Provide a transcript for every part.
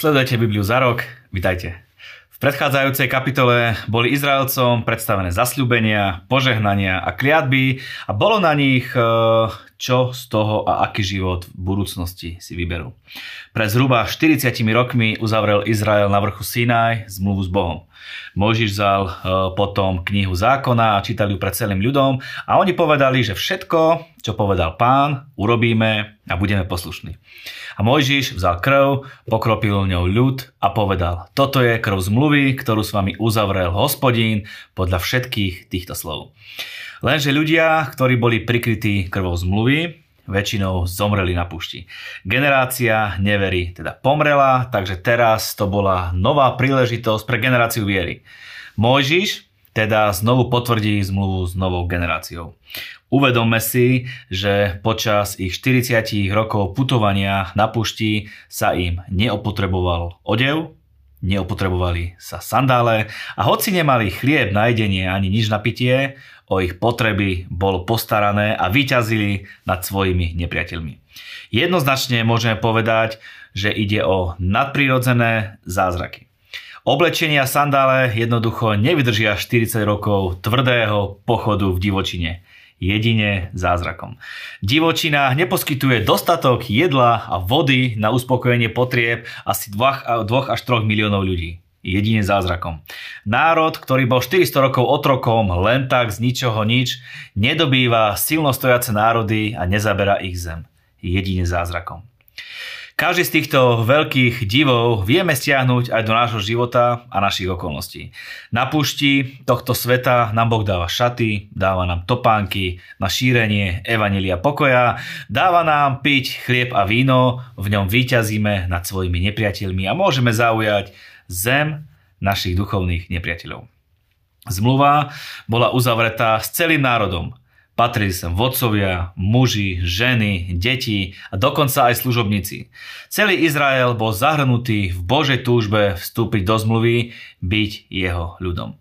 Sledujete Bibliu za rok, vitajte. V predchádzajúcej kapitole boli Izraelcom predstavené zasľúbenia, požehnania a kliatby a bolo na nich, e, čo z toho a aký život v budúcnosti si vyberú. Pre zhruba 40 rokmi uzavrel Izrael na vrchu Sinaj zmluvu s Bohom. Mojžiš vzal e, potom knihu zákona a čítali ju pred celým ľudom a oni povedali, že všetko, čo povedal pán, urobíme a budeme poslušní. A Mojžiš vzal krv, pokropil ňou ľud a povedal, toto je krv zmluvy, ktorú s vami uzavrel hospodín podľa všetkých týchto slov. Lenže ľudia, ktorí boli prikrytí krvou zmluvy, väčšinou zomreli na pušti. Generácia neverí teda pomrela, takže teraz to bola nová príležitosť pre generáciu viery. Mojžiš teda znovu potvrdí zmluvu s novou generáciou. Uvedomme si, že počas ich 40 rokov putovania na pušti sa im neopotreboval odev, neopotrebovali sa sandále a hoci nemali chlieb na jedenie ani nič na pitie, o ich potreby bolo postarané a vyťazili nad svojimi nepriateľmi. Jednoznačne môžeme povedať, že ide o nadprirodzené zázraky. Oblečenia sandále jednoducho nevydržia 40 rokov tvrdého pochodu v divočine jedine zázrakom. Divočina neposkytuje dostatok jedla a vody na uspokojenie potrieb asi 2 až 3 miliónov ľudí. Jedine zázrakom. Národ, ktorý bol 400 rokov otrokom, len tak z ničoho nič, nedobýva silno stojace národy a nezabera ich zem. Jedine zázrakom. Každý z týchto veľkých divov vieme stiahnuť aj do nášho života a našich okolností. Na púšti tohto sveta nám Boh dáva šaty, dáva nám topánky na šírenie evanelia pokoja, dáva nám piť chlieb a víno, v ňom vyťazíme nad svojimi nepriateľmi a môžeme zaujať zem našich duchovných nepriateľov. Zmluva bola uzavretá s celým národom, Patrili sem vodcovia, muži, ženy, deti a dokonca aj služobníci. Celý Izrael bol zahrnutý v Božej túžbe vstúpiť do zmluvy, byť jeho ľudom.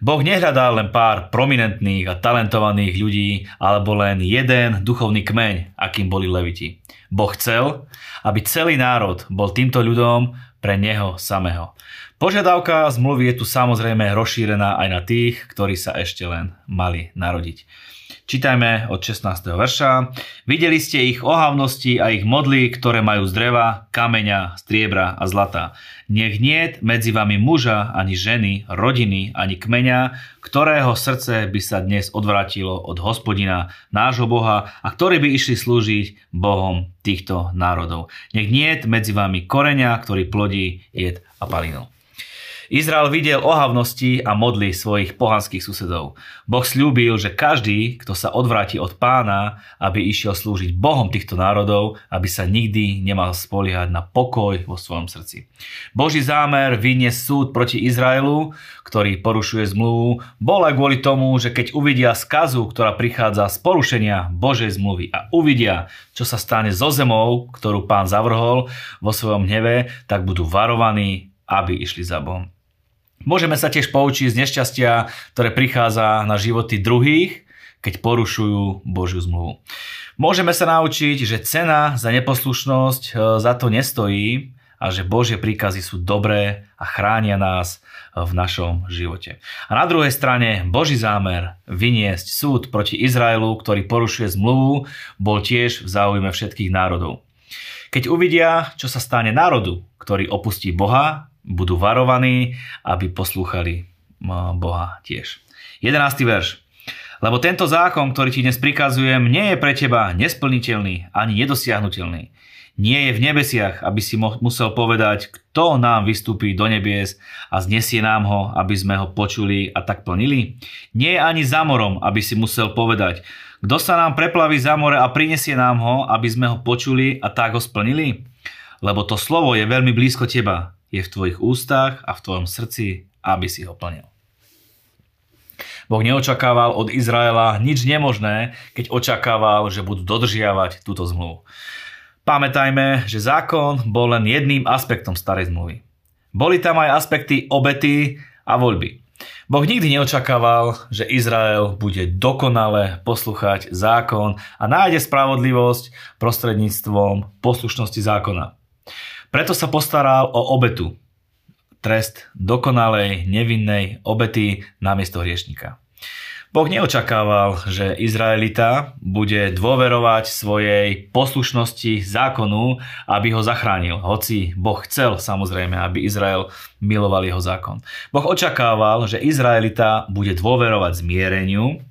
Boh nehľadal len pár prominentných a talentovaných ľudí, alebo len jeden duchovný kmeň, akým boli leviti. Boh chcel, aby celý národ bol týmto ľudom pre neho samého. Požiadavka zmluvy je tu samozrejme rozšírená aj na tých, ktorí sa ešte len mali narodiť. Čítajme od 16. verša. Videli ste ich ohavnosti a ich modly, ktoré majú z dreva, kameňa, striebra a zlata. Nech nie medzi vami muža, ani ženy, rodiny, ani kmeňa, ktorého srdce by sa dnes odvrátilo od hospodina, nášho Boha, a ktorí by išli slúžiť Bohom týchto národov. Nech nie medzi vami koreňa, ktorý plodí jed a palinu. Izrael videl ohavnosti a modly svojich pohanských susedov. Boh slúbil, že každý, kto sa odvráti od pána, aby išiel slúžiť Bohom týchto národov, aby sa nikdy nemal spoliehať na pokoj vo svojom srdci. Boží zámer vyniesť súd proti Izraelu, ktorý porušuje zmluvu, bol aj kvôli tomu, že keď uvidia skazu, ktorá prichádza z porušenia Božej zmluvy a uvidia, čo sa stane so zemou, ktorú pán zavrhol vo svojom hneve, tak budú varovaní, aby išli za Bohom. Môžeme sa tiež poučiť z nešťastia, ktoré prichádza na životy druhých, keď porušujú Božiu zmluvu. Môžeme sa naučiť, že cena za neposlušnosť e, za to nestojí a že Božie príkazy sú dobré a chránia nás v našom živote. A na druhej strane Boží zámer vyniesť súd proti Izraelu, ktorý porušuje zmluvu, bol tiež v záujme všetkých národov. Keď uvidia, čo sa stane národu, ktorý opustí Boha budú varovaní, aby poslúchali Boha tiež. 11. verš. Lebo tento zákon, ktorý ti dnes prikazujem, nie je pre teba nesplniteľný ani nedosiahnutelný. Nie je v nebesiach, aby si musel povedať, kto nám vystúpi do nebies a znesie nám ho, aby sme ho počuli a tak plnili. Nie je ani za morom, aby si musel povedať, kto sa nám preplaví za more a prinesie nám ho, aby sme ho počuli a tak ho splnili. Lebo to slovo je veľmi blízko teba, je v tvojich ústach a v tvojom srdci, aby si ho plnil. Boh neočakával od Izraela nič nemožné, keď očakával, že budú dodržiavať túto zmluvu. Pamätajme, že zákon bol len jedným aspektom starej zmluvy. Boli tam aj aspekty obety a voľby. Boh nikdy neočakával, že Izrael bude dokonale poslúchať zákon a nájde spravodlivosť prostredníctvom poslušnosti zákona. Preto sa postaral o obetu. Trest dokonalej, nevinnej obety namiesto hriešnika. Boh neočakával, že Izraelita bude dôverovať svojej poslušnosti zákonu, aby ho zachránil. Hoci Boh chcel samozrejme, aby Izrael miloval jeho zákon. Boh očakával, že Izraelita bude dôverovať zmiereniu,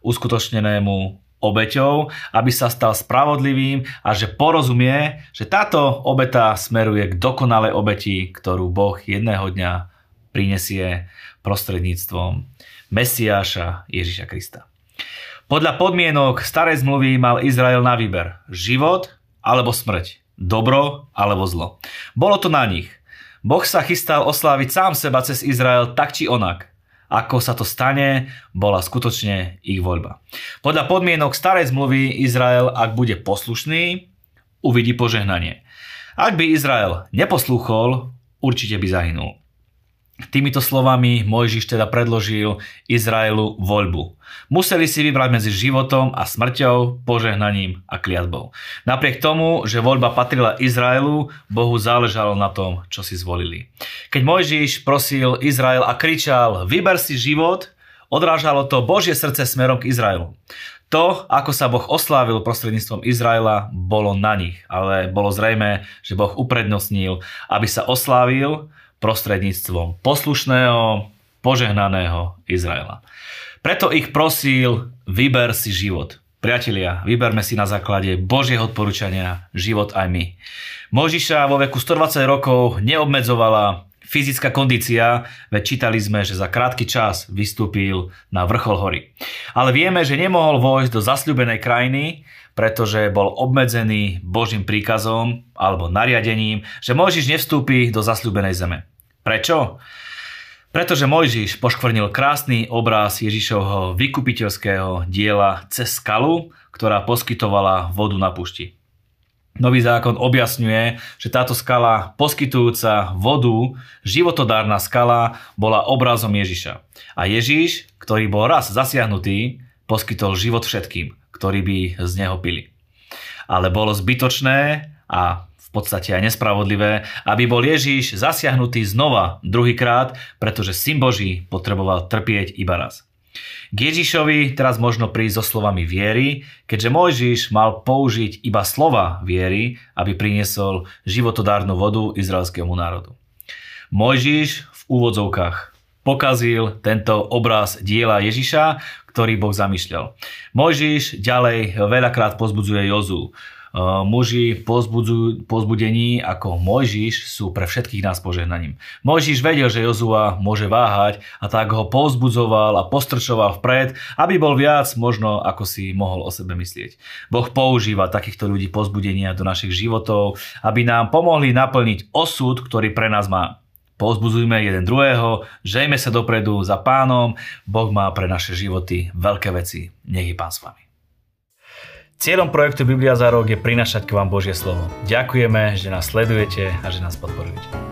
uskutočnenému obeťou, aby sa stal spravodlivým a že porozumie, že táto obeta smeruje k dokonalej obeti, ktorú Boh jedného dňa prinesie prostredníctvom Mesiáša Ježiša Krista. Podľa podmienok starej zmluvy mal Izrael na výber život alebo smrť, dobro alebo zlo. Bolo to na nich. Boh sa chystal osláviť sám seba cez Izrael tak či onak. Ako sa to stane, bola skutočne ich voľba. Podľa podmienok starej zmluvy Izrael, ak bude poslušný, uvidí požehnanie. Ak by Izrael neposlúchol, určite by zahynul. Týmito slovami Mojžiš teda predložil Izraelu voľbu. Museli si vybrať medzi životom a smrťou, požehnaním a kliatbou. Napriek tomu, že voľba patrila Izraelu, Bohu záležalo na tom, čo si zvolili. Keď Mojžiš prosil Izrael a kričal, vyber si život, odrážalo to Božie srdce smerom k Izraelu. To, ako sa Boh oslávil prostredníctvom Izraela, bolo na nich, ale bolo zrejme, že Boh uprednostnil, aby sa oslávil prostredníctvom poslušného, požehnaného Izraela. Preto ich prosil, vyber si život. Priatelia, vyberme si na základe Božieho odporúčania život aj my. Možiša vo veku 120 rokov neobmedzovala fyzická kondícia, veď čítali sme, že za krátky čas vystúpil na vrchol hory. Ale vieme, že nemohol vojsť do zasľubenej krajiny, pretože bol obmedzený Božím príkazom alebo nariadením, že Mojžiš nevstúpi do zasľubenej zeme. Prečo? Pretože Mojžiš poškvrnil krásny obraz Ježišovho vykupiteľského diela cez skalu, ktorá poskytovala vodu na pušti. Nový zákon objasňuje, že táto skala poskytujúca vodu, životodárna skala, bola obrazom Ježiša. A Ježiš, ktorý bol raz zasiahnutý, poskytol život všetkým, ktorí by z neho pili. Ale bolo zbytočné a v podstate aj nespravodlivé, aby bol Ježíš zasiahnutý znova druhýkrát, pretože syn Boží potreboval trpieť iba raz. K Ježišovi teraz možno prísť so slovami viery, keďže Mojžiš mal použiť iba slova viery, aby priniesol životodárnu vodu izraelskému národu. Mojžiš v úvodzovkách pokazil tento obraz diela Ježiša, ktorý Boh zamýšľal. Mojžiš ďalej veľakrát pozbudzuje Jozu muži pozbudení ako Mojžiš sú pre všetkých nás požehnaním. Mojžiš vedel, že Jozua môže váhať a tak ho pozbudzoval a postrčoval vpred, aby bol viac možno ako si mohol o sebe myslieť. Boh používa takýchto ľudí pozbudenia do našich životov, aby nám pomohli naplniť osud, ktorý pre nás má. Pozbudzujme jeden druhého, žejme sa dopredu za pánom, Boh má pre naše životy veľké veci. Nech je pán s vami. Cieľom projektu Biblia za rok je prinašať k vám Božie slovo. Ďakujeme, že nás sledujete a že nás podporujete.